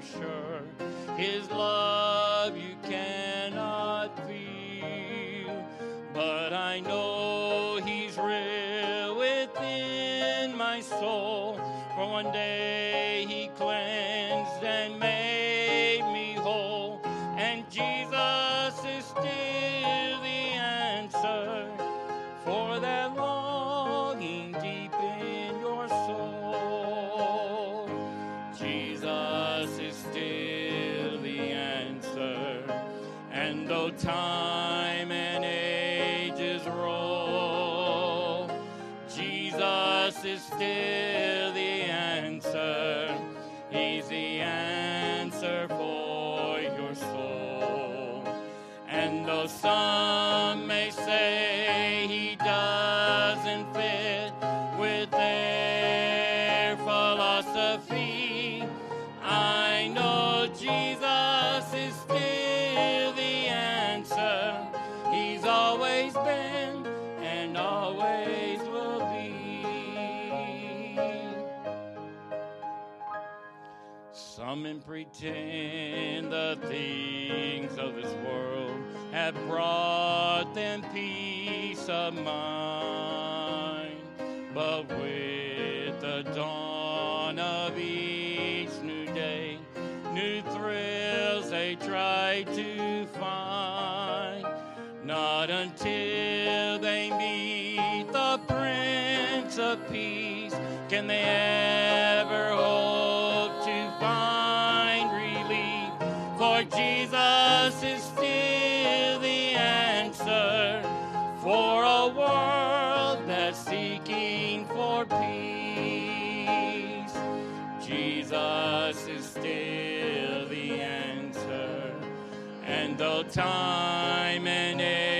sure. His love you cannot pretend the things of this world have brought them peace of mind. But with the dawn of each new day, new thrills they try to find. Not until they meet the Prince of Peace can they ever hope Jesus is still the answer for a world that's seeking for peace. Jesus is still the answer. And though time and ages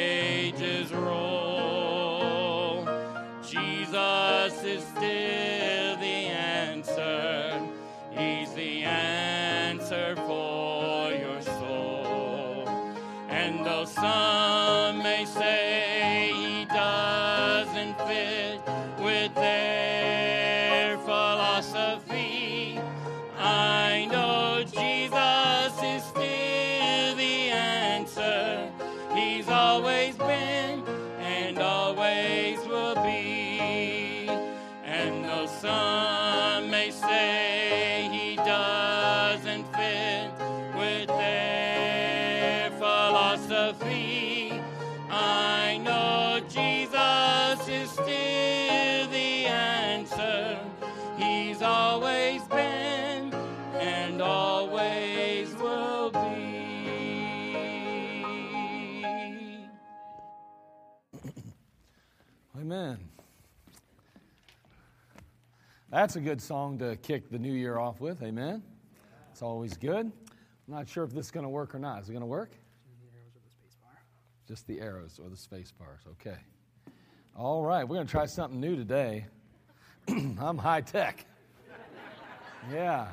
Amen. That's a good song to kick the new year off with. Amen. It's always good. I'm not sure if this is going to work or not. Is it going to work? Just the arrows or the space bars. Okay. All right. We're going to try something new today. I'm high tech. Yeah.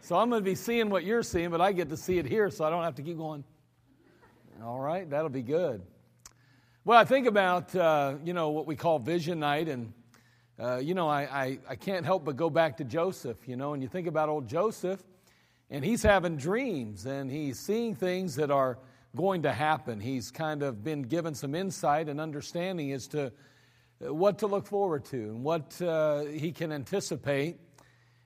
So I'm going to be seeing what you're seeing, but I get to see it here, so I don't have to keep going. All right. That'll be good. Well, I think about, uh, you know, what we call vision night, and, uh, you know, I, I, I can't help but go back to Joseph, you know, and you think about old Joseph, and he's having dreams, and he's seeing things that are going to happen. He's kind of been given some insight and understanding as to what to look forward to and what uh, he can anticipate.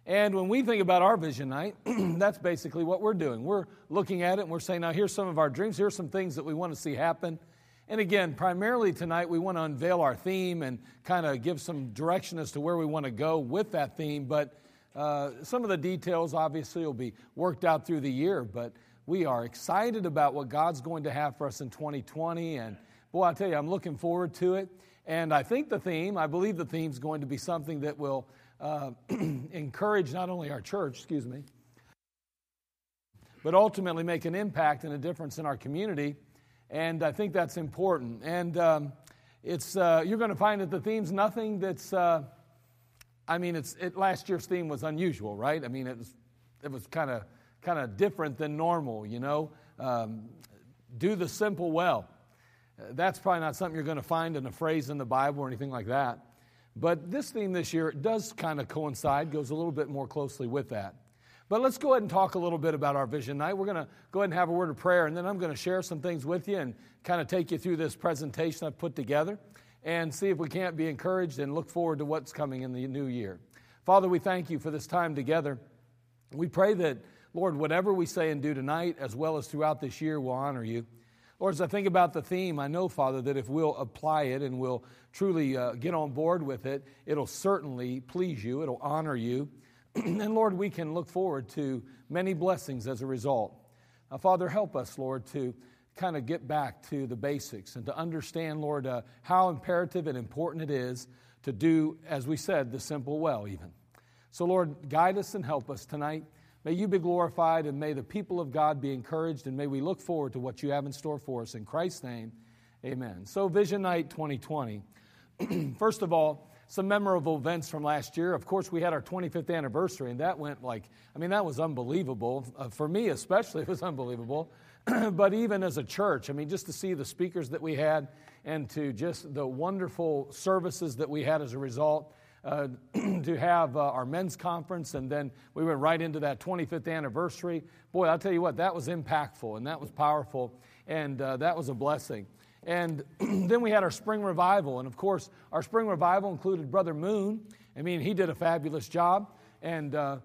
And when we think about our vision night, that's basically what we're doing. We're looking at it and we're saying, now here's some of our dreams, here's some things that we want to see happen. And again, primarily tonight, we want to unveil our theme and kind of give some direction as to where we want to go with that theme. But uh, some of the details obviously will be worked out through the year. But we are excited about what God's going to have for us in 2020. And boy, I tell you, I'm looking forward to it. And I think the theme, I believe the theme is going to be something that will uh, encourage not only our church, excuse me, but ultimately make an impact and a difference in our community. And I think that's important. And um, it's, uh, you're going to find that the theme's nothing that's, uh, I mean, it's, it, last year's theme was unusual, right? I mean, it was, it was kind of kind of different than normal, you know. Um, do the simple well. That's probably not something you're going to find in a phrase in the Bible or anything like that. But this theme this year does kind of coincide, goes a little bit more closely with that. But let's go ahead and talk a little bit about our vision night. We're going to go ahead and have a word of prayer, and then I'm going to share some things with you and kind of take you through this presentation I've put together and see if we can't be encouraged and look forward to what's coming in the new year. Father, we thank you for this time together. We pray that, Lord, whatever we say and do tonight, as well as throughout this year, will honor you. Lord, as I think about the theme, I know, Father, that if we'll apply it and we'll truly uh, get on board with it, it'll certainly please you, it'll honor you. and Lord, we can look forward to many blessings as a result. Uh, Father, help us, Lord, to kind of get back to the basics and to understand, Lord, uh, how imperative and important it is to do, as we said, the simple well, even. So, Lord, guide us and help us tonight. May you be glorified and may the people of God be encouraged and may we look forward to what you have in store for us. In Christ's name, amen. So, Vision Night 2020. First of all, some memorable events from last year. Of course, we had our 25th anniversary, and that went like, I mean, that was unbelievable. Uh, for me, especially, it was unbelievable. but even as a church, I mean, just to see the speakers that we had and to just the wonderful services that we had as a result. Uh, to have uh, our men's conference, and then we went right into that 25th anniversary. Boy, I'll tell you what, that was impactful and that was powerful, and uh, that was a blessing. And then we had our spring revival. And of course, our spring revival included Brother Moon. I mean, he did a fabulous job. And, uh,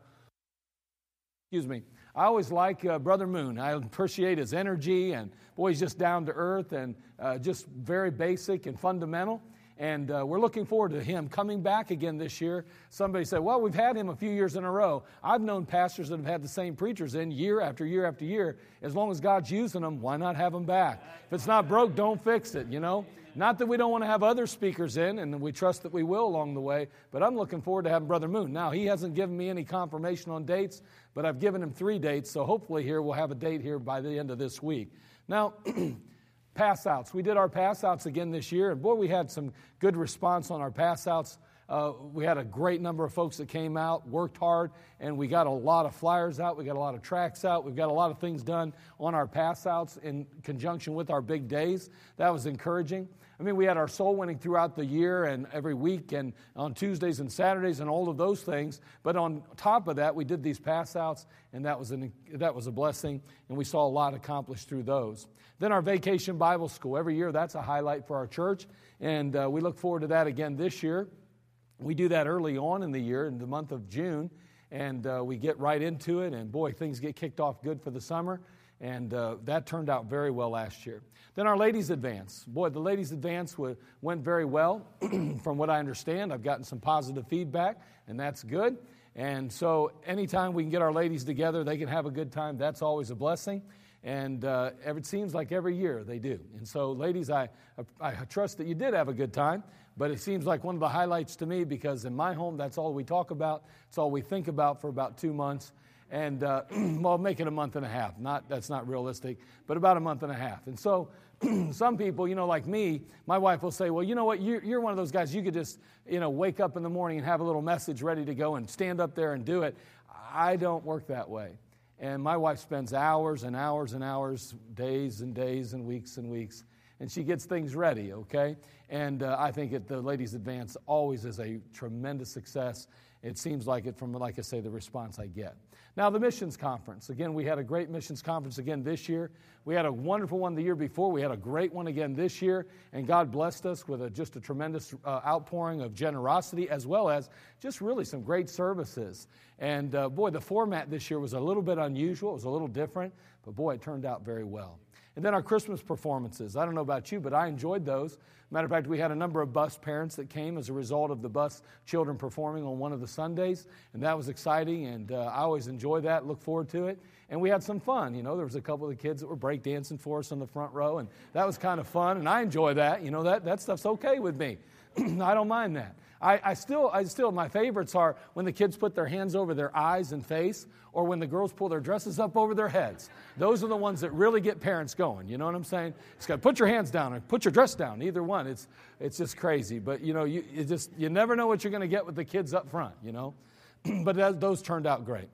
excuse me, I always like uh, Brother Moon. I appreciate his energy. And boy, he's just down to earth and uh, just very basic and fundamental. And uh, we're looking forward to him coming back again this year. Somebody said, Well, we've had him a few years in a row. I've known pastors that have had the same preachers in year after year after year. As long as God's using them, why not have them back? If it's not broke, don't fix it, you know? Not that we don't want to have other speakers in, and we trust that we will along the way, but I'm looking forward to having Brother Moon. Now, he hasn't given me any confirmation on dates, but I've given him three dates, so hopefully here we'll have a date here by the end of this week. Now, pass outs. We did our pass outs again this year, and boy, we had some good response on our pass outs. Uh, we had a great number of folks that came out, worked hard, and we got a lot of flyers out. We got a lot of tracts out. We've got a lot of things done on our pass outs in conjunction with our big days. That was encouraging. I mean, we had our soul winning throughout the year and every week and on Tuesdays and Saturdays and all of those things. But on top of that, we did these pass outs, and that was, an, that was a blessing, and we saw a lot accomplished through those. Then our vacation Bible school. Every year, that's a highlight for our church, and uh, we look forward to that again this year. We do that early on in the year, in the month of June, and uh, we get right into it, and boy, things get kicked off good for the summer. And uh, that turned out very well last year. Then our ladies' advance. Boy, the ladies' advance went very well. From what I understand, I've gotten some positive feedback, and that's good. And so, anytime we can get our ladies together, they can have a good time. That's always a blessing. And uh, it seems like every year they do. And so, ladies, I, I trust that you did have a good time. But it seems like one of the highlights to me because in my home, that's all we talk about. It's all we think about for about two months and uh, well, make it a month and a half. Not that's not realistic, but about a month and a half. And so, some people, you know, like me, my wife will say, "Well, you know what? You're, you're one of those guys. You could just, you know, wake up in the morning and have a little message ready to go and stand up there and do it." I don't work that way. And my wife spends hours and hours and hours, days and days and weeks and weeks, and she gets things ready, okay? And uh, I think it, the Ladies Advance always is a tremendous success. It seems like it from, like I say, the response I get. Now, the missions conference. Again, we had a great missions conference again this year. We had a wonderful one the year before. We had a great one again this year. And God blessed us with a, just a tremendous uh, outpouring of generosity as well as just really some great services. And uh, boy, the format this year was a little bit unusual. It was a little different, but boy, it turned out very well. And then our Christmas performances. I don't know about you, but I enjoyed those. Matter of fact, we had a number of bus parents that came as a result of the bus children performing on one of the Sundays, and that was exciting, and uh, I always enjoy that, look forward to it. And we had some fun. You know, there was a couple of the kids that were breakdancing for us on the front row, and that was kind of fun, and I enjoy that. You know, that, that stuff's okay with me. I don't mind that. I, I, still, I still, my favorites are when the kids put their hands over their eyes and face, or when the girls pull their dresses up over their heads. Those are the ones that really get parents going. You know what I'm saying? It's got put your hands down or put your dress down. Either one. It's, it's just crazy. But you know, you, you just you never know what you're going to get with the kids up front. You know, but that, those turned out great.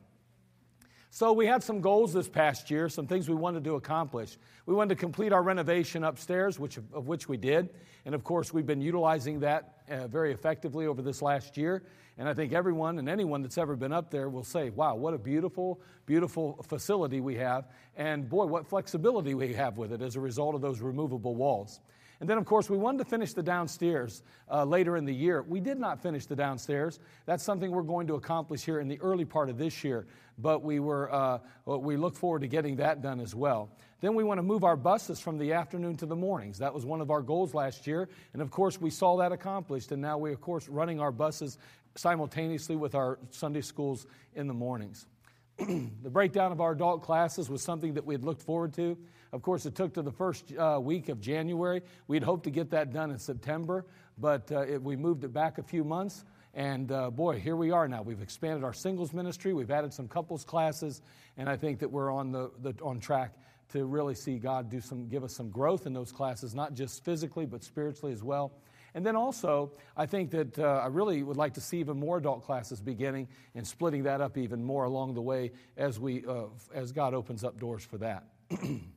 So we had some goals this past year, some things we wanted to accomplish. We wanted to complete our renovation upstairs, which, of which we did. And of course, we've been utilizing that uh, very effectively over this last year. And I think everyone and anyone that's ever been up there will say, wow, what a beautiful, beautiful facility we have. And boy, what flexibility we have with it as a result of those removable walls. And then, of course, we wanted to finish the downstairs uh, later in the year. We did not finish the downstairs. That's something we're going to accomplish here in the early part of this year. But we, were, uh, we look forward to getting that done as well. Then we want to move our buses from the afternoon to the mornings. That was one of our goals last year. And of course, we saw that accomplished. And now we're, of course, running our buses simultaneously with our Sunday schools in the mornings. the breakdown of our adult classes was something that we had looked forward to. Of course, it took to the first uh, week of January. We'd hoped to get that done in September, but uh, it, we moved it back a few months. And uh, boy, here we are now. We've expanded our singles ministry, we've added some couples classes, and I think that we're on, the, the, on track to really see God do some, give us some growth in those classes, not just physically, but spiritually as well. And then also, I think that uh, I really would like to see even more adult classes beginning and splitting that up even more along the way as, we, uh, as God opens up doors for that.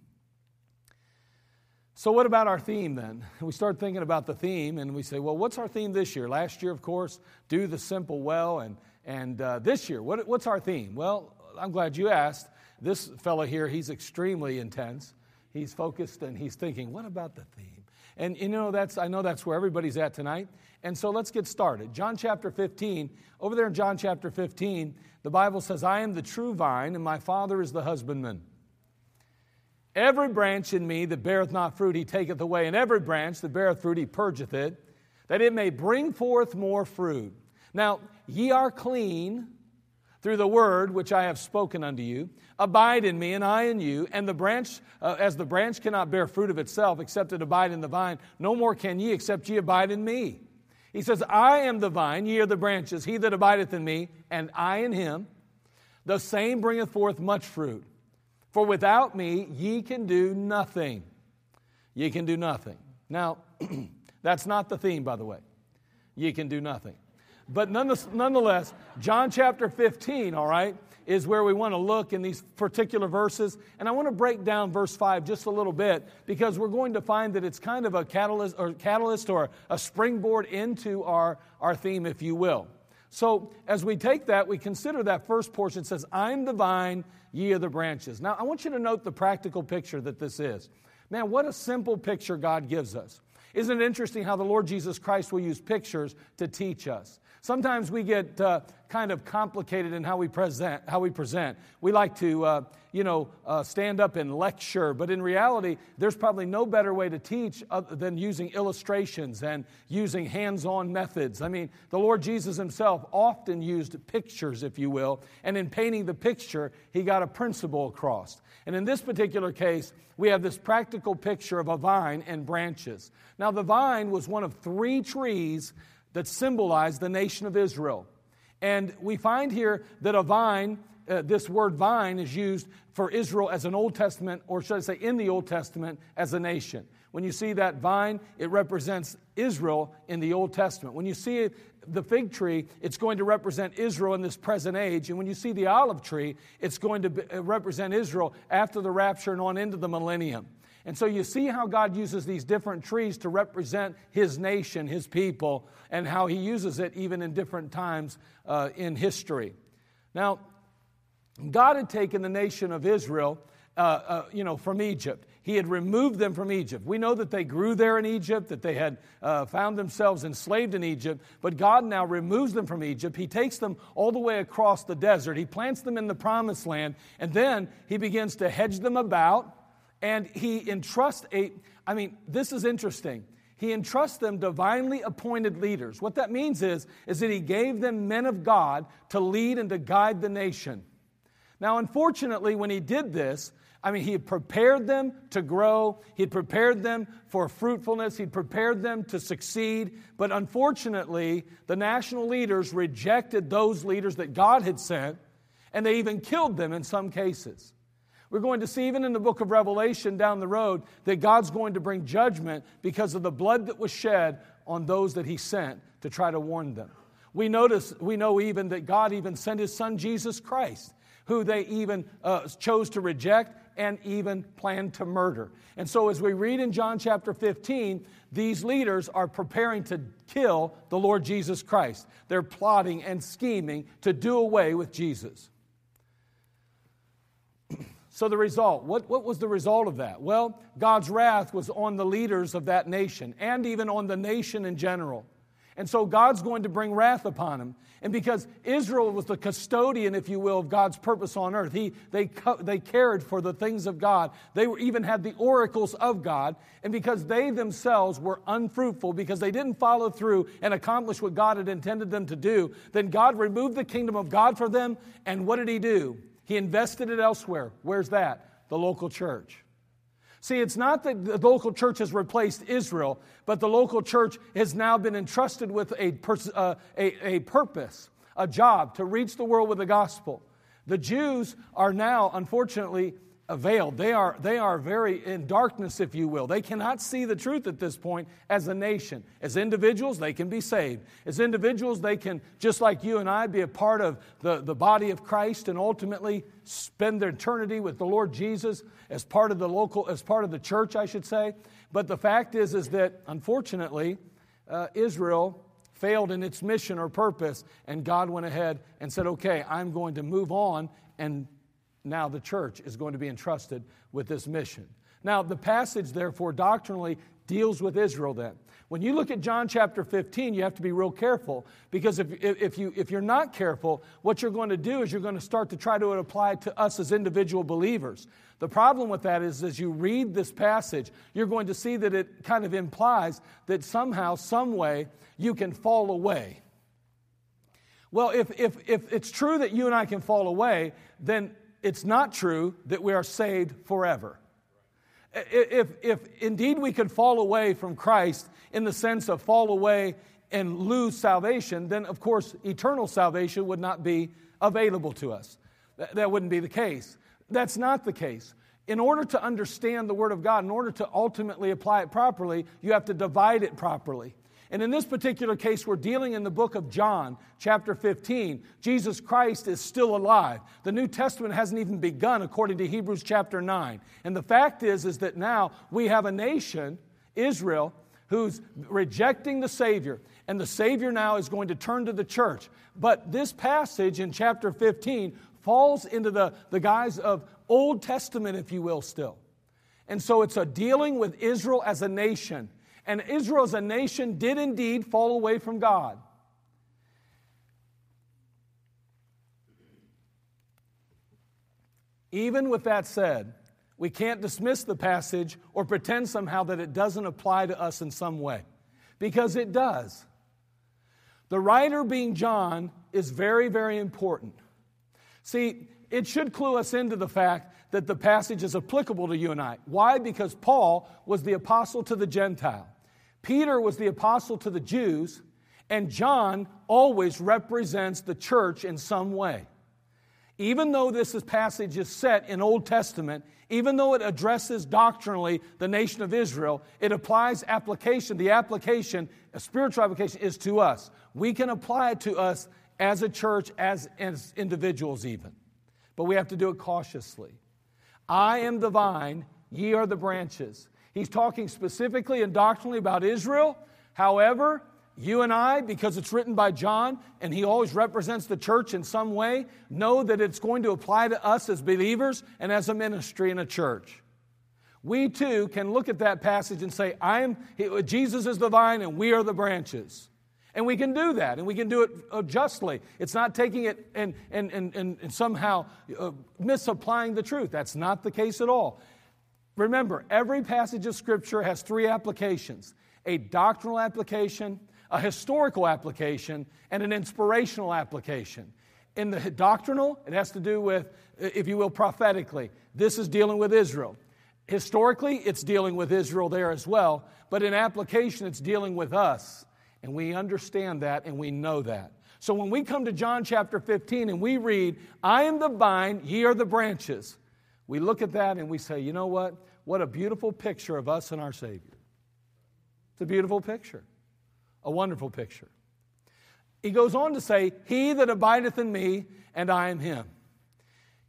so, what about our theme then? We start thinking about the theme and we say, well, what's our theme this year? Last year, of course, do the simple well. And, and uh, this year, what, what's our theme? Well, I'm glad you asked. This fellow here, he's extremely intense. He's focused and he's thinking, what about the theme? And you know, that's, I know that's where everybody's at tonight. And so let's get started. John chapter 15, over there in John chapter 15, the Bible says, I am the true vine, and my Father is the husbandman. Every branch in me that beareth not fruit, he taketh away, and every branch that beareth fruit, he purgeth it, that it may bring forth more fruit. Now, ye are clean through the word which I have spoken unto you. Abide in me, and I in you. And the branch, uh, as the branch cannot bear fruit of itself except it abide in the vine, no more can ye except ye abide in me. He says, I am the vine, ye are the branches. He that abideth in me, and I in him, the same bringeth forth much fruit. For without me ye can do nothing. Ye can do nothing. Now, that's not the theme, by the way. Ye can do nothing. But nonetheless, John chapter 15, all right, is where we want to look in these particular verses. And I want to break down verse 5 just a little bit because we're going to find that it's kind of a catalyst or, catalyst or a springboard into our, our theme, if you will. So as we take that, we consider that first portion says, I'm the vine, ye are the branches. Now, I want you to note the practical picture that this is. Man, what a simple picture God gives us. Isn't it interesting how the Lord Jesus Christ will use pictures to teach us? Sometimes we get uh, kind of complicated in how we present. How we present. We like to, uh, you know, uh, stand up and lecture, but in reality, there's probably no better way to teach than using illustrations and using hands-on methods. I mean, the Lord Jesus Himself often used pictures, if you will, and in painting the picture, He got a principle across. And in this particular case, we have this practical picture of a vine and branches. Now, the vine was one of three trees that symbolized the nation of Israel. And we find here that a vine, uh, this word vine, is used for Israel as an Old Testament, or should I say, in the Old Testament, as a nation. When you see that vine, it represents Israel in the Old Testament. When you see the fig tree, it's going to represent Israel in this present age. And when you see the olive tree, it's going to uh, represent Israel after the rapture and on into the millennium. And so you see how God uses these different trees to represent His nation, His people, and how He uses it even in different times uh, in history. Now, God had taken the nation of Israel, uh, uh, you know, from Egypt. He had removed them from Egypt. We know that they grew there in Egypt, that they had uh, found themselves enslaved in Egypt, but God now removes them from Egypt. He takes them all the way across the desert. He plants them in the promised land, and then He begins to hedge them about and he entrusts a, I mean, this is interesting. He entrusts them divinely appointed leaders. What that means is, is that he gave them men of God to lead and to guide the nation. Now, unfortunately, when he did this, I mean, he had prepared them to grow. He had prepared them for fruitfulness. He'd prepared them to succeed. But unfortunately, the national leaders rejected those leaders that God had sent, and they even killed them in some cases. We're going to see, even in the book of Revelation down the road, that God's going to bring judgment because of the blood that was shed on those that He sent to try to warn them. We notice, we know even that God even sent His Son Jesus Christ, who they even uh, chose to reject and even planned to murder. And so, as we read in John chapter 15, these leaders are preparing to kill the Lord Jesus Christ. They're plotting and scheming to do away with Jesus. So, the result, what, what was the result of that? Well, God's wrath was on the leaders of that nation and even on the nation in general. And so, God's going to bring wrath upon them. And because Israel was the custodian, if you will, of God's purpose on earth, he, they, they cared for the things of God. They were, even had the oracles of God. And because they themselves were unfruitful, because they didn't follow through and accomplish what God had intended them to do, then God removed the kingdom of God for them. And what did He do? He invested it elsewhere. Where's that? The local church. See, it's not that the local church has replaced Israel, but the local church has now been entrusted with a, pers- uh, a, a purpose, a job to reach the world with the gospel. The Jews are now, unfortunately, veiled. They are, they are very in darkness, if you will. They cannot see the truth at this point as a nation. As individuals, they can be saved. As individuals, they can, just like you and I, be a part of the, the body of Christ and ultimately spend their eternity with the Lord Jesus as part of the local, as part of the church, I should say. But the fact is, is that unfortunately, uh, Israel failed in its mission or purpose, and God went ahead and said, okay, I'm going to move on and now the church is going to be entrusted with this mission. Now, the passage, therefore, doctrinally deals with Israel then. When you look at John chapter 15, you have to be real careful because if, if, you, if you're not careful, what you're going to do is you're going to start to try to apply it to us as individual believers. The problem with that is as you read this passage, you're going to see that it kind of implies that somehow, some way, you can fall away. Well, if, if, if it's true that you and I can fall away, then it's not true that we are saved forever. If, if indeed we could fall away from Christ in the sense of fall away and lose salvation, then of course eternal salvation would not be available to us. That wouldn't be the case. That's not the case. In order to understand the Word of God, in order to ultimately apply it properly, you have to divide it properly. And in this particular case, we're dealing in the book of John, chapter 15. Jesus Christ is still alive. The New Testament hasn't even begun, according to Hebrews chapter 9. And the fact is, is that now we have a nation, Israel, who's rejecting the Savior. And the Savior now is going to turn to the church. But this passage in chapter 15 falls into the, the guise of Old Testament, if you will, still. And so it's a dealing with Israel as a nation and Israel as a nation did indeed fall away from God. Even with that said, we can't dismiss the passage or pretend somehow that it doesn't apply to us in some way, because it does. The writer, being John, is very, very important. See, it should clue us into the fact that the passage is applicable to you and I. Why? Because Paul was the apostle to the Gentile. Peter was the apostle to the Jews, and John always represents the church in some way. Even though this passage is set in Old Testament, even though it addresses doctrinally the nation of Israel, it applies application. The application, a spiritual application, is to us. We can apply it to us as a church, as, as individuals, even. But we have to do it cautiously. I am the vine, ye are the branches. He's talking specifically and doctrinally about Israel. However, you and I, because it's written by John and he always represents the church in some way, know that it's going to apply to us as believers and as a ministry in a church. We too can look at that passage and say, I am, Jesus is the vine and we are the branches. And we can do that, and we can do it uh, justly. It's not taking it and, and, and, and somehow uh, misapplying the truth. That's not the case at all. Remember, every passage of Scripture has three applications a doctrinal application, a historical application, and an inspirational application. In the doctrinal, it has to do with, if you will, prophetically. This is dealing with Israel. Historically, it's dealing with Israel there as well, but in application, it's dealing with us. And we understand that and we know that. So when we come to John chapter 15 and we read, I am the vine, ye are the branches, we look at that and we say, you know what? What a beautiful picture of us and our Savior. It's a beautiful picture, a wonderful picture. He goes on to say, He that abideth in me, and I in him.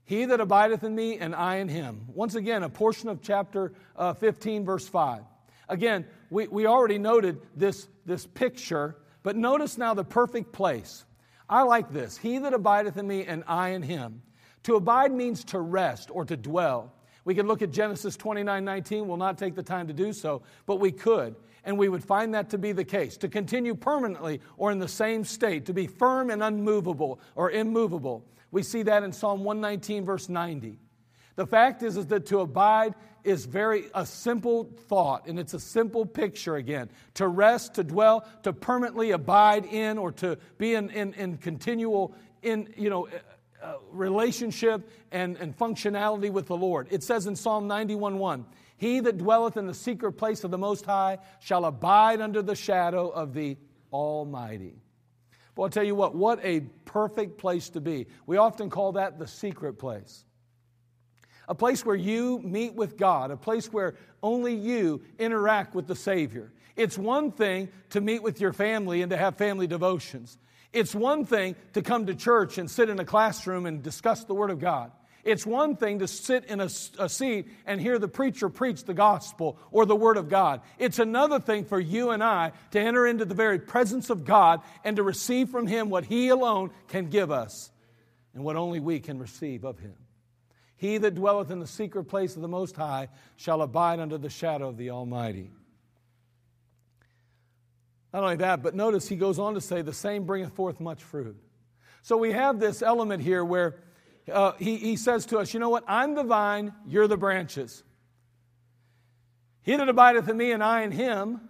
He that abideth in me, and I in him. Once again, a portion of chapter uh, 15, verse 5. Again, we, we already noted this, this picture, but notice now the perfect place. I like this. He that abideth in me, and I in him. To abide means to rest or to dwell. We could look at Genesis 29 19. We'll not take the time to do so, but we could. And we would find that to be the case. To continue permanently or in the same state, to be firm and unmovable or immovable. We see that in Psalm 119, verse 90. The fact is, is that to abide is very a simple thought, and it's a simple picture again. To rest, to dwell, to permanently abide in, or to be in, in, in continual in, you know, uh, relationship and, and functionality with the Lord. It says in Psalm 91:1, He that dwelleth in the secret place of the Most High shall abide under the shadow of the Almighty. Well, I'll tell you what, what a perfect place to be. We often call that the secret place. A place where you meet with God, a place where only you interact with the Savior. It's one thing to meet with your family and to have family devotions. It's one thing to come to church and sit in a classroom and discuss the Word of God. It's one thing to sit in a, a, seat and hear the preacher preach the gospel or the Word of God. It's another thing for you and I to enter into the very presence of God and to receive from Him what He alone can give us and what only we can receive of Him. He that dwelleth in the secret place of the Most High shall abide under the shadow of the Almighty. Not only that, but notice he goes on to say, the same bringeth forth much fruit. So we have this element here where uh, he, he says to us, You know what? I'm the vine, you're the branches. He that abideth in me and I in him,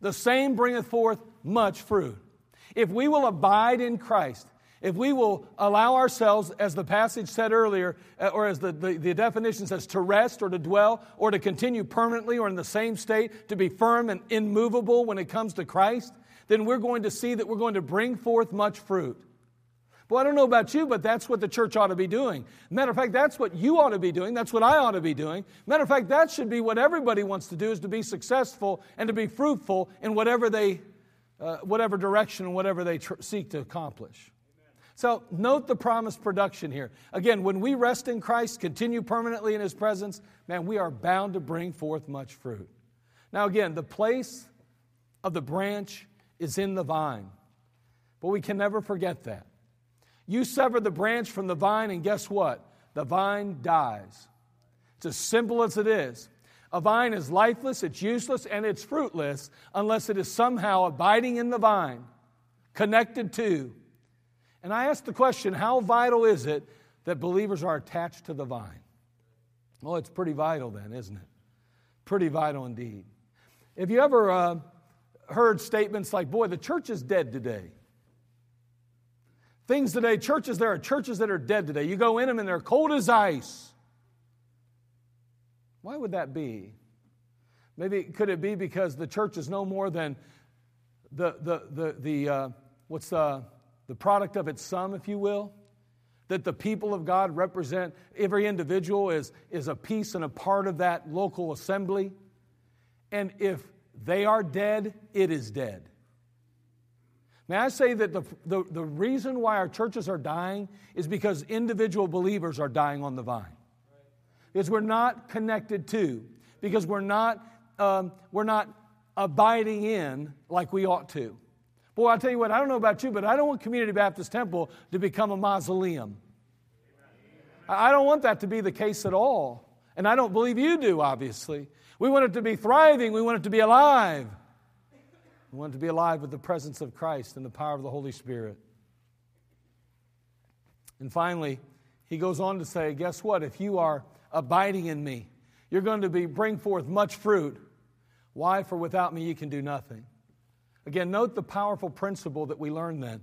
the same bringeth forth much fruit. If we will abide in Christ, if we will allow ourselves, as the passage said earlier, uh, or as the, the, the, definition says, to rest or to dwell or to continue permanently or in the same state, to be firm and immovable when it comes to Christ, then we're going to see that we're going to bring forth much fruit. Well, I don't know about you, but that's what the church ought to be doing. Matter of fact, that's what you ought to be doing. That's what I ought to be doing. Matter of fact, that should be what everybody wants to do is to be successful and to be fruitful in whatever they, uh, whatever direction and whatever they tr- seek to accomplish. So note the promised production here. Again, when we rest in Christ, continue permanently in His presence, man, we are bound to bring forth much fruit. Now, again, the place of the branch is in the vine, but we can never forget that. You sever the branch from the vine, and guess what? The vine dies. It's as simple as it is. A vine is lifeless, it's useless, and it's fruitless unless it is somehow abiding in the vine, connected to. And I ask the question how vital is it that believers are attached to the vine? Well, it's pretty vital then, isn't it? Pretty vital indeed. Have you ever uh, heard statements like, boy, the church is dead today? Things today, churches, there are churches that are dead today. You go in them and they're cold as ice. Why would that be? Maybe could it be because the church is no more than the the the the uh, what's the the product of its sum, if you will? That the people of God represent every individual is is a piece and a part of that local assembly, and if they are dead, it is dead. May I say that the, the, the reason why our churches are dying is because individual believers are dying on the vine. Because we're not connected to, because we're not, um, we're not abiding in like we ought to. Boy, I'll tell you what, I don't know about you, but I don't want Community Baptist Temple to become a mausoleum. I don't want that to be the case at all. And I don't believe you do, obviously. We want it to be thriving, we want it to be alive. We want it to be alive with the presence of Christ and the power of the Holy Spirit. And finally, he goes on to say, Guess what? If you are abiding in me, you're going to be, bring forth much fruit. Why? For without me, you can do nothing. Again, note the powerful principle that we learn then.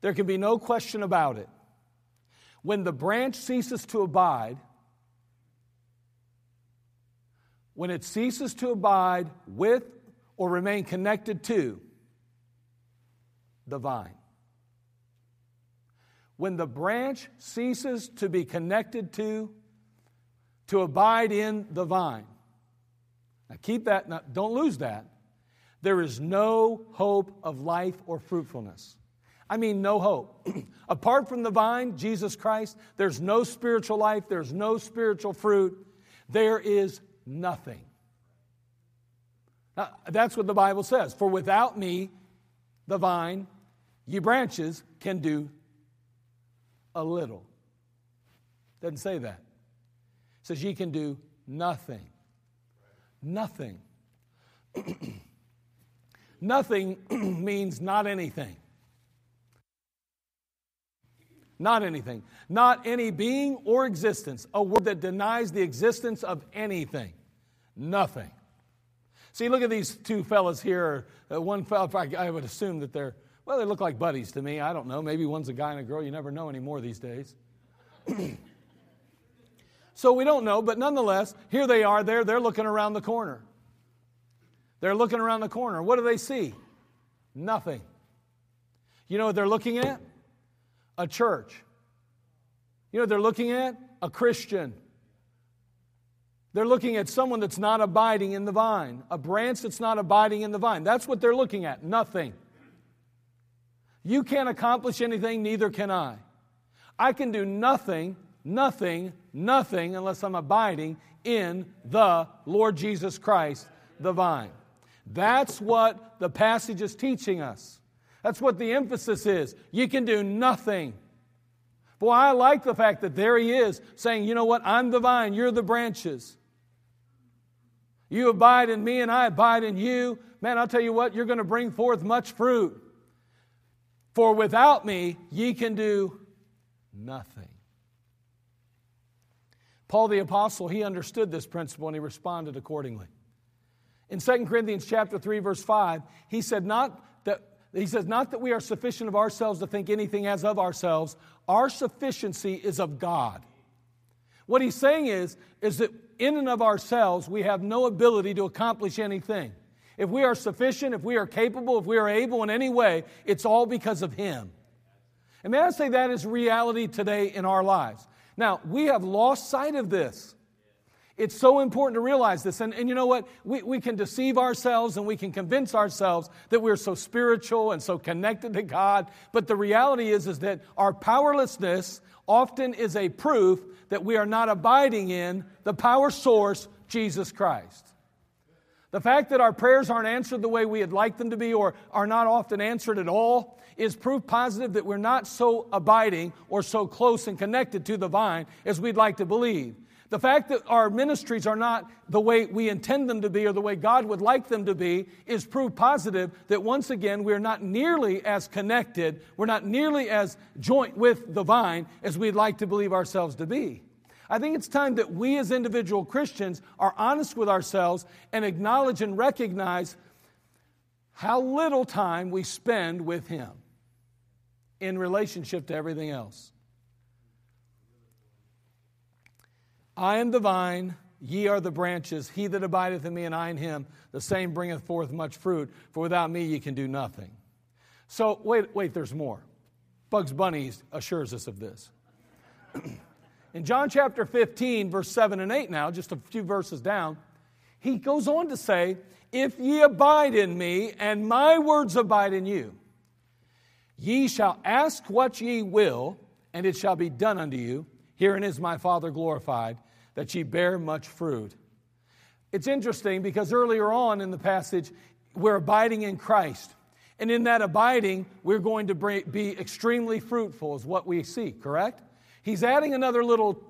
There can be no question about it. When the branch ceases to abide, when it ceases to abide with or remain connected to the vine. When the branch ceases to be connected to, to abide in the vine. Now keep that, now don't lose that. There is no hope of life or fruitfulness. I mean, no hope. Apart from the vine, Jesus Christ, there's no spiritual life, there's no spiritual fruit, there is nothing. Now, that's what the Bible says. For without me, the vine, ye branches, can do a little. Doesn't say that. It says ye can do nothing. Nothing. nothing means not anything. Not anything. Not any being or existence. A word that denies the existence of anything. Nothing. See, look at these two fellas here. Uh, one fellow, I would assume that they're, well, they look like buddies to me. I don't know. Maybe one's a guy and a girl. You never know anymore these days. so we don't know, but nonetheless, here they are there. They're looking around the corner. They're looking around the corner. What do they see? Nothing. You know what they're looking at? A church. You know they're looking at? A Christian. They're looking at someone that's not abiding in the vine, a branch that's not abiding in the vine. That's what they're looking at. Nothing. You can't accomplish anything, neither can I. I can do nothing, nothing, nothing unless I'm abiding in the Lord Jesus Christ, the vine. That's what the passage is teaching us. That's what the emphasis is. You can do nothing. Boy, I like the fact that there he is saying, you know what? I'm the vine, you're the branches. You abide in me and I abide in you. Man, I'll tell you what, you're going to bring forth much fruit. For without me, ye can do nothing. Paul the apostle, he understood this principle and he responded accordingly. In 2 Corinthians chapter 3 verse 5, he said not that he says not that we are sufficient of ourselves to think anything as of ourselves, our sufficiency is of God. What he's saying is is that in and of ourselves, we have no ability to accomplish anything. If we are sufficient, if we are capable, if we are able in any way, it's all because of Him. And may I say that is reality today in our lives. Now, we have lost sight of this. It's so important to realize this. And, and you know what? We, we can deceive ourselves and we can convince ourselves that we're so spiritual and so connected to God. But the reality is, is that our powerlessness often is a proof that we are not abiding in the power source, Jesus Christ. The fact that our prayers aren't answered the way we'd like them to be or are not often answered at all is proof positive that we're not so abiding or so close and connected to the vine as we'd like to believe. The fact that our ministries are not the way we intend them to be or the way God would like them to be is proof positive that once again we're not nearly as connected, we're not nearly as joint with the vine as we'd like to believe ourselves to be. I think it's time that we as individual Christians are honest with ourselves and acknowledge and recognize how little time we spend with Him in relationship to everything else. I am the vine, ye are the branches. He that abideth in me and I in him, the same bringeth forth much fruit, for without me ye can do nothing. So, wait, wait, there's more. Bugs Bunny assures us of this. in John chapter 15, verse 7 and 8, now, just a few verses down, he goes on to say, If ye abide in me, and my words abide in you, ye shall ask what ye will, and it shall be done unto you. Herein is my Father glorified, that ye bear much fruit. It's interesting because earlier on in the passage, we're abiding in Christ. And in that abiding, we're going to be extremely fruitful, is what we see, correct? He's adding another little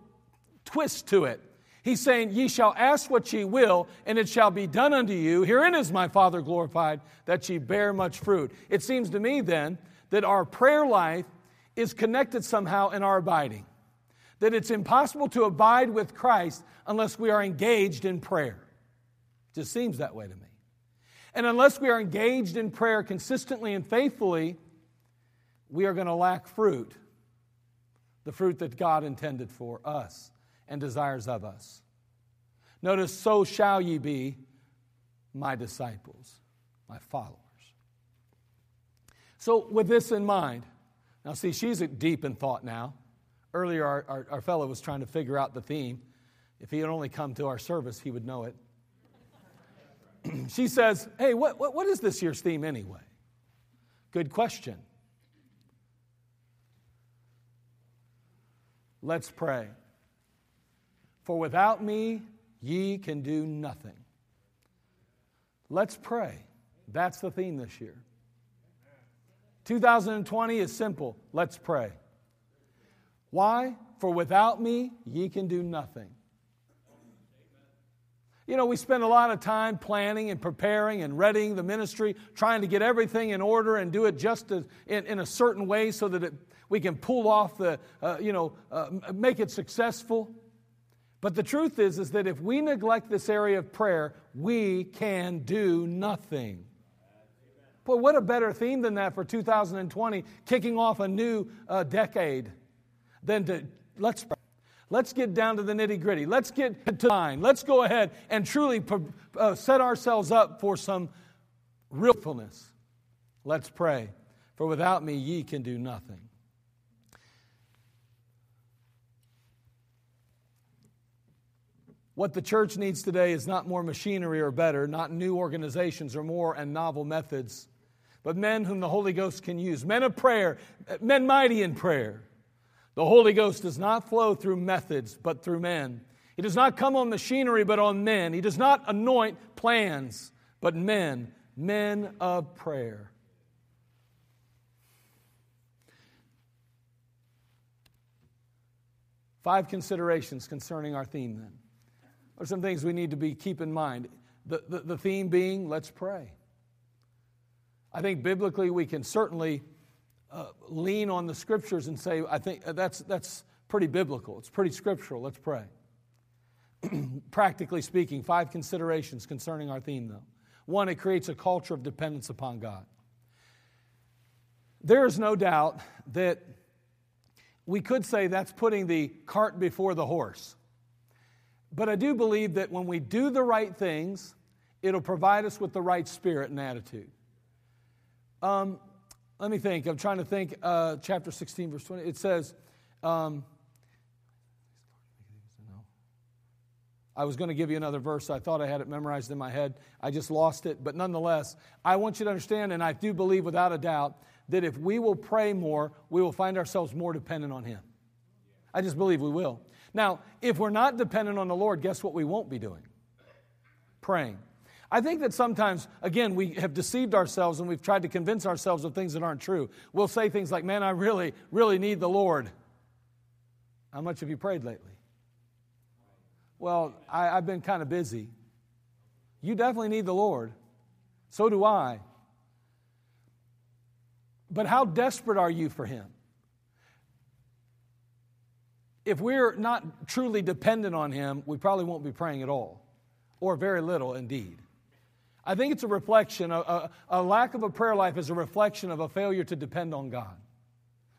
twist to it. He's saying, Ye shall ask what ye will, and it shall be done unto you. Herein is my Father glorified, that ye bear much fruit. It seems to me then that our prayer life is connected somehow in our abiding that it's impossible to abide with Christ unless we are engaged in prayer. It just seems that way to me. And unless we are engaged in prayer consistently and faithfully, we are going to lack fruit, the fruit that God intended for us and desires of us. Notice, so shall ye be my disciples, my followers. So, with this in mind, now see, she's deep in thought now earlier, our, our, our fellow was trying to figure out the theme. If he had only come to our service, he would know it. she says, Hey, what, what, what is this year's theme anyway? Good question. Let's pray. For without me, ye can do nothing. Let's pray. That's the theme this year. 2020 is simple. Let's pray. Why? For without me, ye can do nothing. You know, we spend a lot of time planning and preparing and readying the ministry, trying to get everything in order and do it just in, in, a certain way so that it, we can pull off the, uh, you know, uh, make it successful. But the truth is, is that if we neglect this area of prayer, we can do nothing. Boy, what a better theme than that for 2020, kicking off a new uh, decade, than to let's. Let's get down to the nitty gritty. Let's get to line. Let's go ahead and truly uh, set ourselves up for some realfulness. Let's pray. For without me, ye can do nothing. What the church needs today is not more machinery or better, not new organizations or more and novel methods, but men whom the Holy Ghost can use. Men of prayer, men mighty in prayer the Holy Ghost does not flow through methods, but through men. He does not come on machinery, but on men. He does not anoint plans, but men, men of prayer. Five considerations concerning our theme then. Are some things we need to be keep in mind? The, the, the theme being, let's pray. I think biblically we can certainly uh, lean on the scriptures and say, I think that's, that's pretty biblical. It's pretty scriptural. Let's pray. Practically speaking, five considerations concerning our theme, though. One, it creates a culture of dependence upon God. There is no doubt that we could say that's putting the cart before the horse. But I do believe that when we do the right things, it'll provide us with the right spirit and attitude. Um, let me think. I'm trying to think. Uh, chapter 16, verse 20. It says, um, I was going to give you another verse. I thought I had it memorized in my head. I just lost it. But nonetheless, I want you to understand, and I do believe without a doubt, that if we will pray more, we will find ourselves more dependent on Him. I just believe we will. Now, if we're not dependent on the Lord, guess what we won't be doing? Praying. I think that sometimes, again, we have deceived ourselves and we've tried to convince ourselves of things that aren't true. We'll say things like, Man, I really, really need the Lord. How much have you prayed lately? Well, I, have been kind of busy. You definitely need the Lord. So do I. But how desperate are you for Him? If we're not truly dependent on Him, we probably won't be praying at all, or very little indeed. I think it's a reflection, a, a, a, lack of a prayer life is a reflection of a failure to depend on God.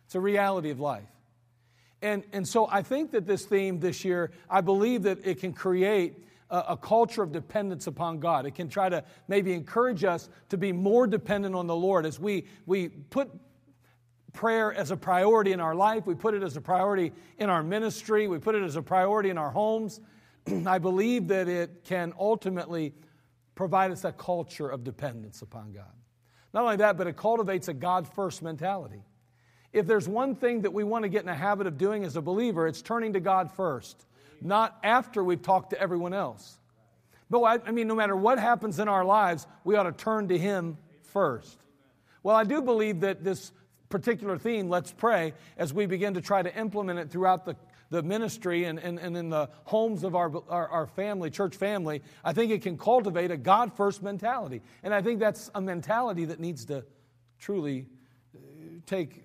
It's a reality of life. And, and so I think that this theme this year, I believe that it can create a, a culture of dependence upon God. It can try to maybe encourage us to be more dependent on the Lord as we, we put prayer as a priority in our life, we put it as a priority in our ministry, we put it as a priority in our homes. I believe that it can ultimately provide us a culture of dependence upon God. Not only that, but it cultivates a God first mentality. If there's one thing that we want to get in a habit of doing as a believer, it's turning to God first, not after we've talked to everyone else. But I, I mean, no matter what happens in our lives, we ought to turn to Him first. Well, I do believe that this particular theme, let's pray, as we begin to try to implement it throughout the the ministry and, and, and in the homes of our, our, our family, church family, I think it can cultivate a God first mentality. And I think that's a mentality that needs to truly uh, take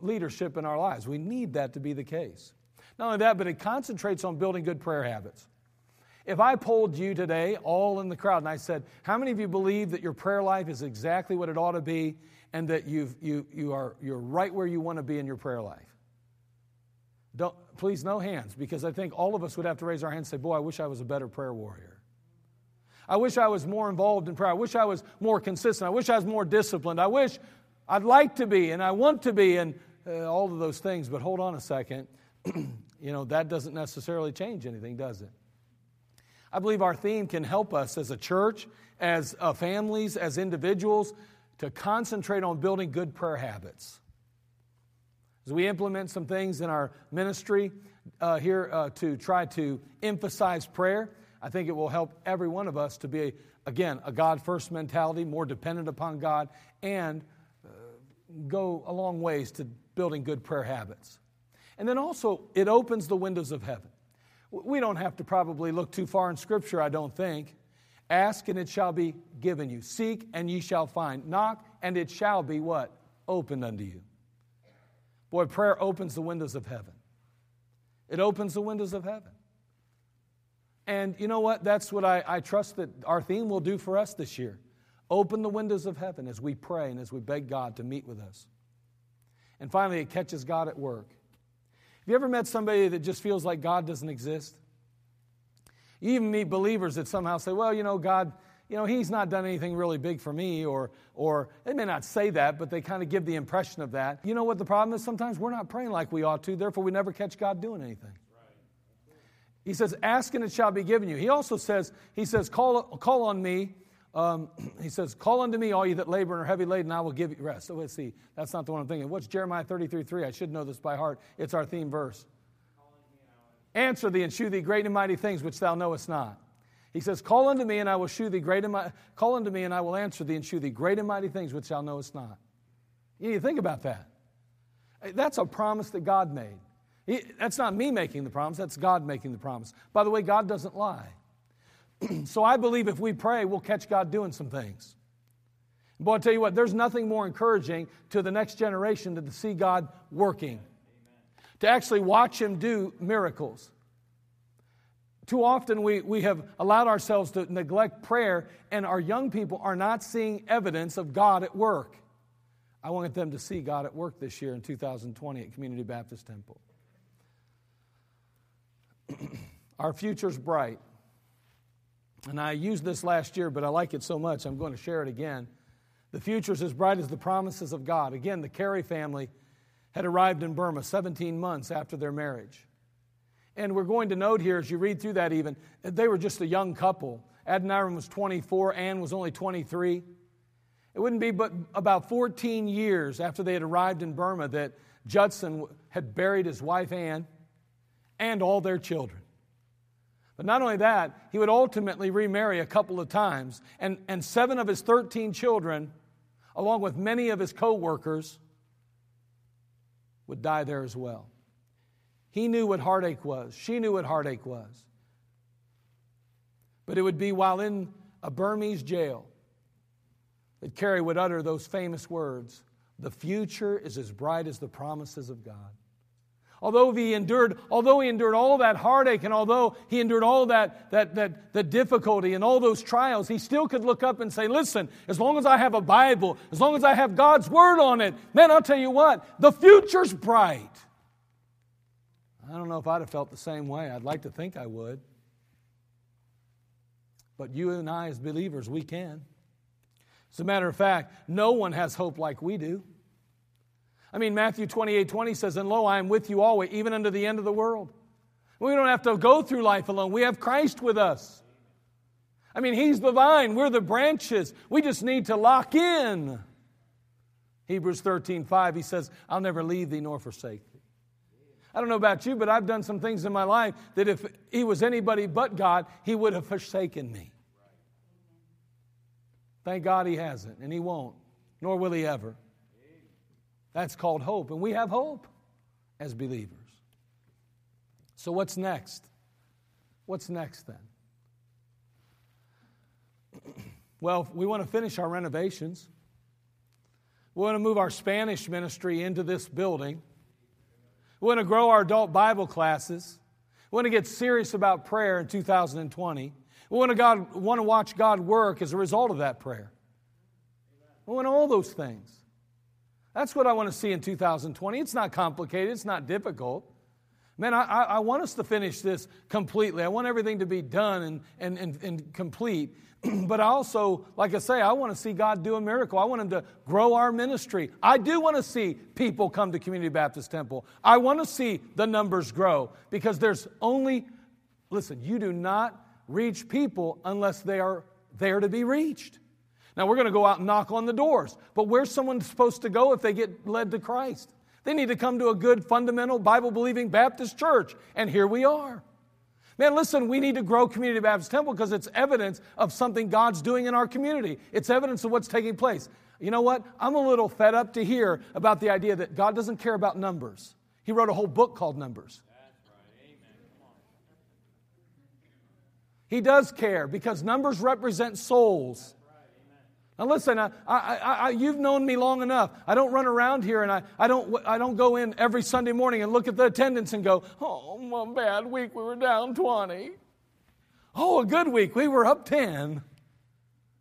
leadership in our lives. We need that to be the case. Not only that, but it concentrates on building good prayer habits. If I polled you today, all in the crowd, and I said, How many of you believe that your prayer life is exactly what it ought to be and that you've, you, you are, you're right where you want to be in your prayer life? Don't, please, no hands, because I think all of us would have to raise our hands and say, Boy, I wish I was a better prayer warrior. I wish I was more involved in prayer. I wish I was more consistent. I wish I was more disciplined. I wish I'd like to be and I want to be and uh, all of those things. But hold on a second. you know, that doesn't necessarily change anything, does it? I believe our theme can help us as a church, as uh, families, as individuals, to concentrate on building good prayer habits. As we implement some things in our ministry uh, here uh, to try to emphasize prayer, I think it will help every one of us to be, again, a God first mentality, more dependent upon God, and uh, go a long ways to building good prayer habits. And then also, it opens the windows of heaven. We don't have to probably look too far in Scripture, I don't think. Ask and it shall be given you. Seek and ye shall find. Knock and it shall be what? Opened unto you. Boy, prayer opens the windows of heaven. It opens the windows of heaven. And you know what? That's what I, I trust that our theme will do for us this year. Open the windows of heaven as we pray and as we beg God to meet with us. And finally, it catches God at work. Have you ever met somebody that just feels like God doesn't exist? You even meet believers that somehow say, well, you know, God, you know, He's not done anything really big for me, or, or they may not say that, but they kind of give the impression of that. You know what the problem is? Sometimes we're not praying like we ought to, therefore we never catch God doing anything. He says, Ask and it shall be given you. He also says, He says, Call, call on me. Um, he says, Call unto me, all you that labor and are heavy laden, I will give you rest. So let's see. That's not the one I'm thinking. What's Jeremiah 33 3? I should know this by heart. It's our theme verse. Answer thee and shew thee great and mighty things which thou knowest not. He says, Call unto me and I will shew thee great and mighty, call unto me and I will answer thee and shew thee great and mighty things which thou knowest not. You need to think about that. That's a promise that God made. He, that's not me making the promise, that's God making the promise. By the way, God doesn't lie. so I believe if we pray, we'll catch God doing some things. Boy, I'll tell you what, there's nothing more encouraging to the next generation than to see God working to actually watch Him do miracles. Too often we, we have allowed ourselves to neglect prayer, and our young people are not seeing evidence of God at work. I want them to see God at work this year in 2020 at Community Baptist Temple. our future's bright. And I used this last year, but I like it so much, I'm going to share it again. The future's as bright as the promises of God. Again, the Carey family had arrived in Burma 17 months after their marriage. And we're going to note here, as you read through that even, that they were just a young couple. Adoniram was 24, Anne was only 23. It wouldn't be but about 14 years after they had arrived in Burma that Judson had buried his wife Anne and all their children. But not only that, he would ultimately remarry a couple of times, and, and seven of his 13 children, along with many of his co workers, would die there as well. He knew what heartache was. She knew what heartache was. But it would be while in a Burmese jail that Carey would utter those famous words The future is as bright as the promises of God. Although he endured, although he endured all that heartache and although he endured all that, that, that, that difficulty and all those trials, he still could look up and say, listen, as long as I have a Bible, as long as I have God's word on it, man, I'll tell you what, the future's bright. I don't know if I'd have felt the same way. I'd like to think I would. But you and I, as believers, we can. As a matter of fact, no one has hope like we do. I mean, Matthew 28 20 says, And lo, I am with you always, even unto the end of the world. We don't have to go through life alone. We have Christ with us. I mean, He's the vine, we're the branches. We just need to lock in. Hebrews 13 5, He says, I'll never leave thee nor forsake thee. I don't know about you, but I've done some things in my life that if He was anybody but God, He would have forsaken me. Thank God He hasn't, and He won't, nor will He ever. That's called hope. And we have hope as believers. So, what's next? What's next then? well, we want to finish our renovations. We want to move our Spanish ministry into this building. We want to grow our adult Bible classes. We want to get serious about prayer in 2020. We want to, God, want to watch God work as a result of that prayer. We want all those things. That's what I want to see in 2020. It's not complicated, it's not difficult. Man, I, I, want us to finish this completely. I want everything to be done and, and, and, and complete. but I also, like I say, I want to see God do a miracle. I want Him to grow our ministry. I do want to see people come to Community Baptist Temple. I want to see the numbers grow because there's only, listen, you do not reach people unless they are there to be reached. Now, we're going to go out and knock on the doors. But where's someone supposed to go if they get led to Christ? They need to come to a good, fundamental, Bible believing Baptist church. And here we are. Man, listen, we need to grow Community Baptist Temple because it's evidence of something God's doing in our community. It's evidence of what's taking place. You know what? I'm a little fed up to hear about the idea that God doesn't care about numbers. He wrote a whole book called Numbers. He does care because numbers represent souls. Now listen, I, I, I, you've known me long enough. I don't run around here and I, I, don't, I don't go in every Sunday morning and look at the attendance and go, oh, a bad week, we were down 20. Oh, a good week, we were up 10.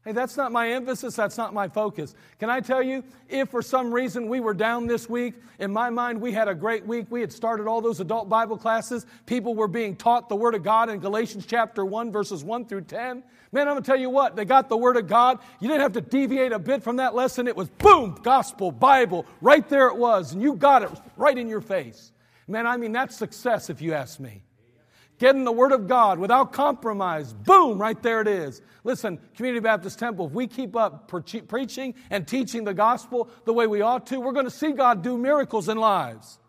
Hey, that's not my emphasis. That's not my focus. Can I tell you, if for some reason we were down this week, in my mind, we had a great week. We had started all those adult Bible classes. People were being taught the Word of God in Galatians chapter 1, verses 1 through 10. Man, I'm going to tell you what, they got the Word of God. You didn't have to deviate a bit from that lesson. It was boom, gospel, Bible. Right there it was. And you got it right in your face. Man, I mean, that's success if you ask me getting the Word of God without compromise. Boom, right there it is. Listen, Community Baptist Temple, if we keep up pre- preaching and teaching the gospel the way we ought to, we're going to see God do miracles in lives.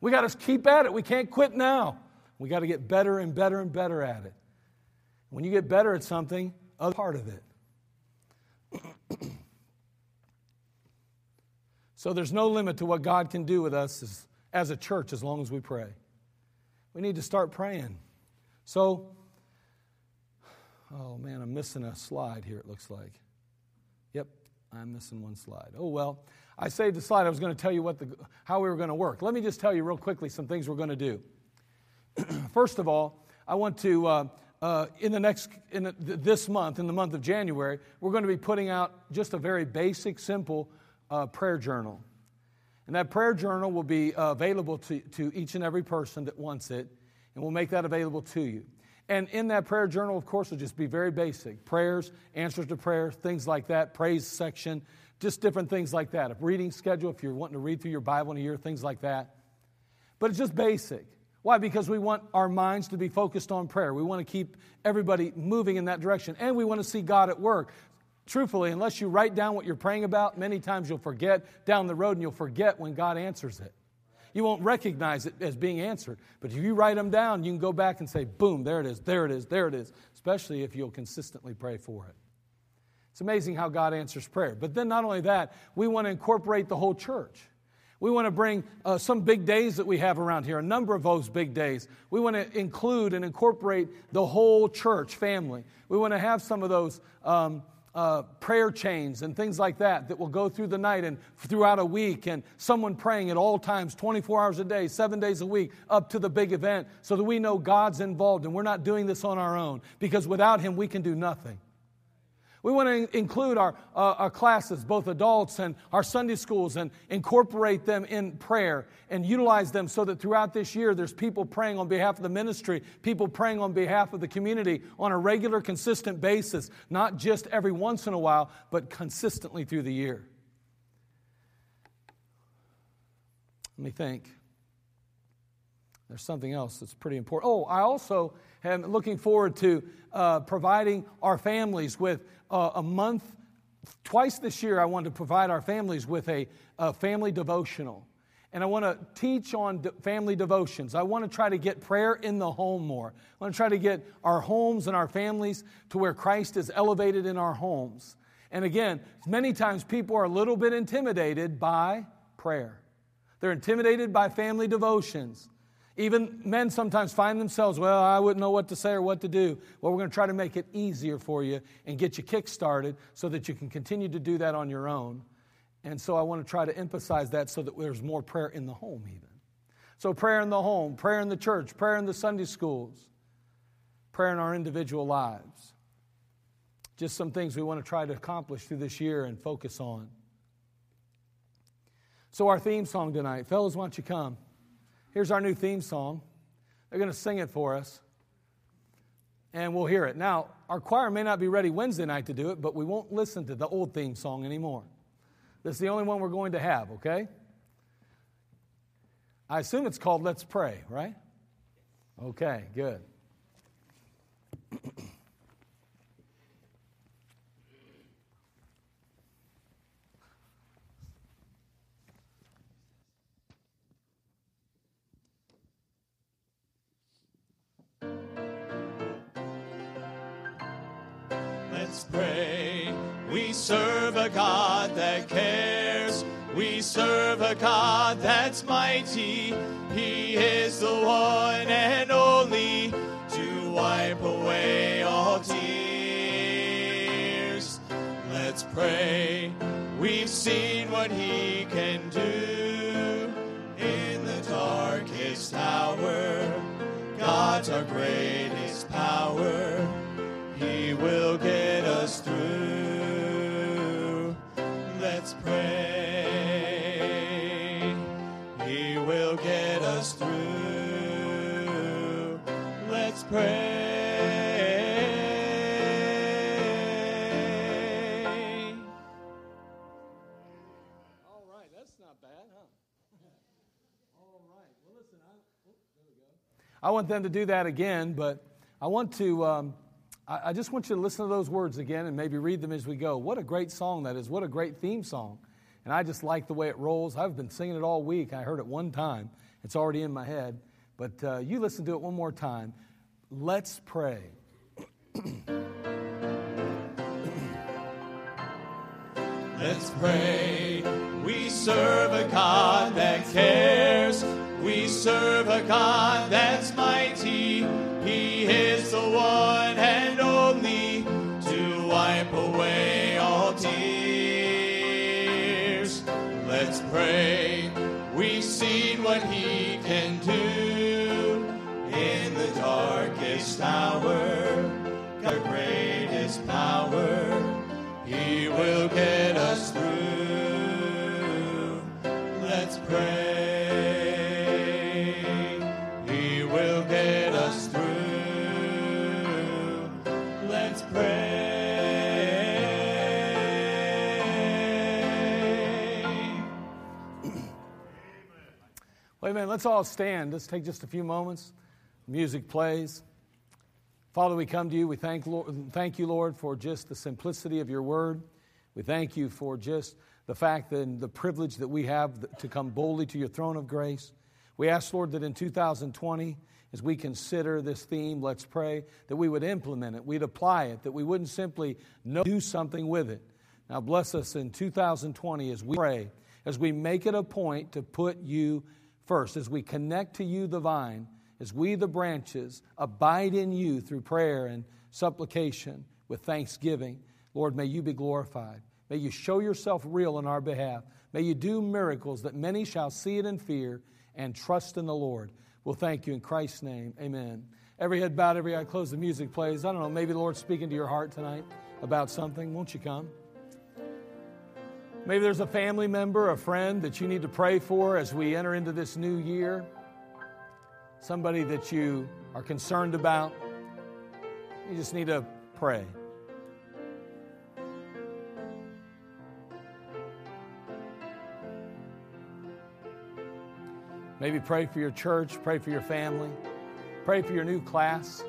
We got to keep at it. We can't quit now. We got to get better and better and better at it. When you get better at something, a part of it. so there's no limit to what God can do with us as, as a church as long as we pray. We need to start praying. So, oh man, I'm missing a slide here, it looks like. Yep, I'm missing one slide. Oh well, I saved the slide. I was going to tell you what the, how we were going to work. Let me just tell you real quickly some things we're going to do. First of all, I want to, uh, uh, in the next, in the, this month, in the month of January, we're going to be putting out just a very basic, simple uh, prayer journal. And that prayer journal will be uh, available to, to each and every person that wants it, and we'll make that available to you. And in that prayer journal, of course, will just be very basic prayers, answers to prayer, things like that, praise section, just different things like that. A reading schedule, if you're wanting to read through your Bible in a year, things like that. But it's just basic. Why? Because we want our minds to be focused on prayer. We want to keep everybody moving in that direction. And we want to see God at work truthfully, unless you write down what you're praying about, many times you'll forget down the road and you'll forget when God answers it. You won't recognize it as being answered. But if you write them down, you can go back and say, boom, there it is, there it is, there it is, especially if you'll consistently pray for it. It's amazing how God answers prayer. But then, not only that, we want to incorporate the whole church. We want to bring uh, some big days that we have around here, a number of those big days. We want to include and incorporate the whole church family. We want to have some of those. Um, uh, prayer chains and things like that that will go through the night and throughout a week, and someone praying at all times, 24 hours a day, seven days a week, up to the big event, so that we know God's involved and we're not doing this on our own because without Him we can do nothing. We want to include our, uh, our classes, both adults and our Sunday schools, and incorporate them in prayer and utilize them so that throughout this year there's people praying on behalf of the ministry, people praying on behalf of the community on a regular, consistent basis, not just every once in a while, but consistently through the year. Let me think. There's something else that's pretty important. Oh, I also am looking forward to uh, providing our families with uh, a month, twice this year, I want to provide our families with a, a family devotional. And I want to teach on family devotions. I want to try to get prayer in the home more. I want to try to get our homes and our families to where Christ is elevated in our homes. And again, many times people are a little bit intimidated by prayer. They're intimidated by family devotions. Even men sometimes find themselves, well, I wouldn't know what to say or what to do. Well, we're going to try to make it easier for you and get you kick started so that you can continue to do that on your own. And so I want to try to emphasize that so that there's more prayer in the home, even. So, prayer in the home, prayer in the church, prayer in the Sunday schools, prayer in our individual lives. Just some things we want to try to accomplish through this year and focus on. So, our theme song tonight, fellas, why don't you come? Here's our new theme song. They're going to sing it for us, and we'll hear it. Now, our choir may not be ready Wednesday night to do it, but we won't listen to the old theme song anymore. This is the only one we're going to have, okay? I assume it's called Let's Pray, right? Okay, good. Let's pray. We serve a God that cares. We serve a God that's mighty. He is the one and only to wipe away all tears. Let's pray. We've seen what He can do in the darkest hour. God's our greatest power. Want them to do that again, but I want to. Um, I, I just want you to listen to those words again and maybe read them as we go. What a great song that is! What a great theme song! And I just like the way it rolls. I've been singing it all week. I heard it one time. It's already in my head. But uh, you listen to it one more time. Let's pray. Let's pray. We serve a God that cares. God that's mighty. He is the one and only to wipe away all tears. Let's pray. We've seen what He can do in the darkest hour. The greatest power. He will get us through. Let's all stand. Let's take just a few moments. Music plays. Father, we come to you. We thank, Lord, thank you, Lord, for just the simplicity of your word. We thank you for just the fact and the privilege that we have to come boldly to your throne of grace. We ask, Lord, that in 2020, as we consider this theme, let's pray, that we would implement it, we'd apply it, that we wouldn't simply know, do something with it. Now, bless us in 2020 as we pray, as we make it a point to put you first, as we connect to you, the vine, as we, the branches, abide in you through prayer and supplication with thanksgiving. Lord, may you be glorified. May you show yourself real in our behalf. May you do miracles that many shall see it and fear and trust in the Lord. We'll thank you in Christ's name. Amen. Every head bowed, every eye closed, the music plays. I don't know, maybe the Lord's speaking to your heart tonight about something. Won't you come? Maybe there's a family member, a friend that you need to pray for as we enter into this new year. Somebody that you are concerned about. You just need to pray. Maybe pray for your church, pray for your family, pray for your new class.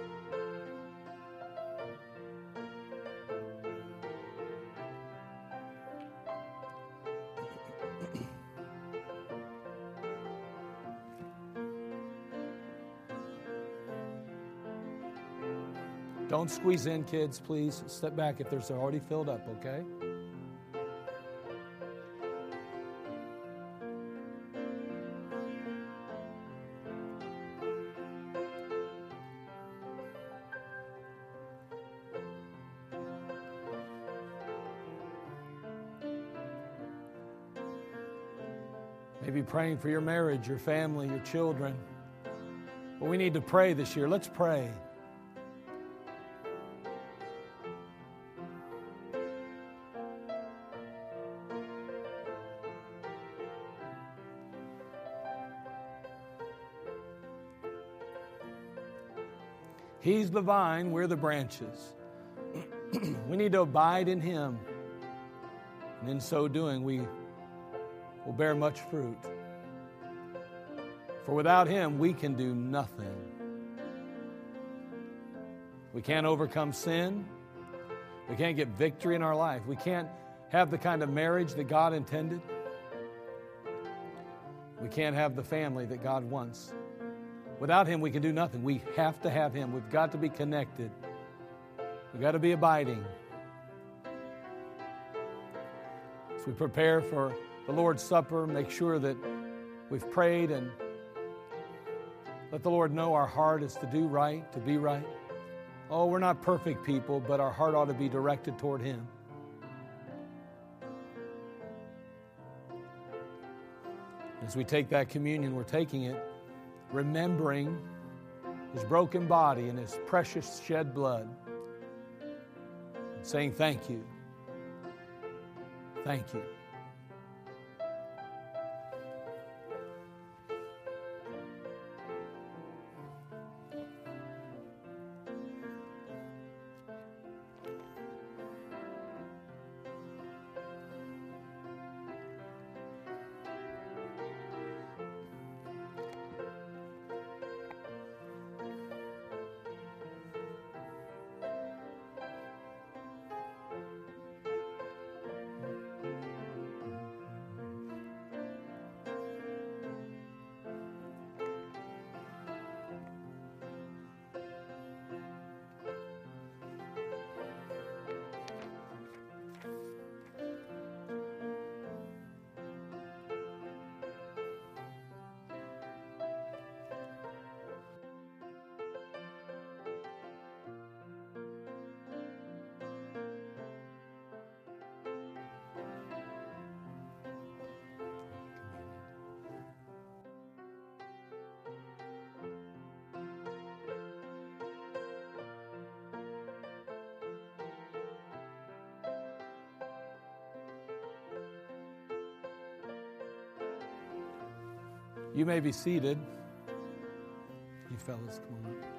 Don't squeeze in, kids, please. Step back if there's already filled up, okay? Maybe praying for your marriage, your family, your children. But we need to pray this year. Let's pray. He's the vine, we're the branches. we need to abide in Him. And in so doing, we will bear much fruit. For without Him, we can do nothing. We can't overcome sin. We can't get victory in our life. We can't have the kind of marriage that God intended. We can't have the family that God wants. Without Him, we can do nothing. We have to have Him. We've got to be connected, we've got to be abiding. As we prepare for the Lord's Supper, make sure that we've prayed and let the Lord know our heart is to do right, to be right. Oh, we're not perfect people, but our heart ought to be directed toward Him. As we take that communion, we're taking it remembering His broken body and His precious shed blood, and saying, Thank you. Thank you. You may be seated. You fellas, come on.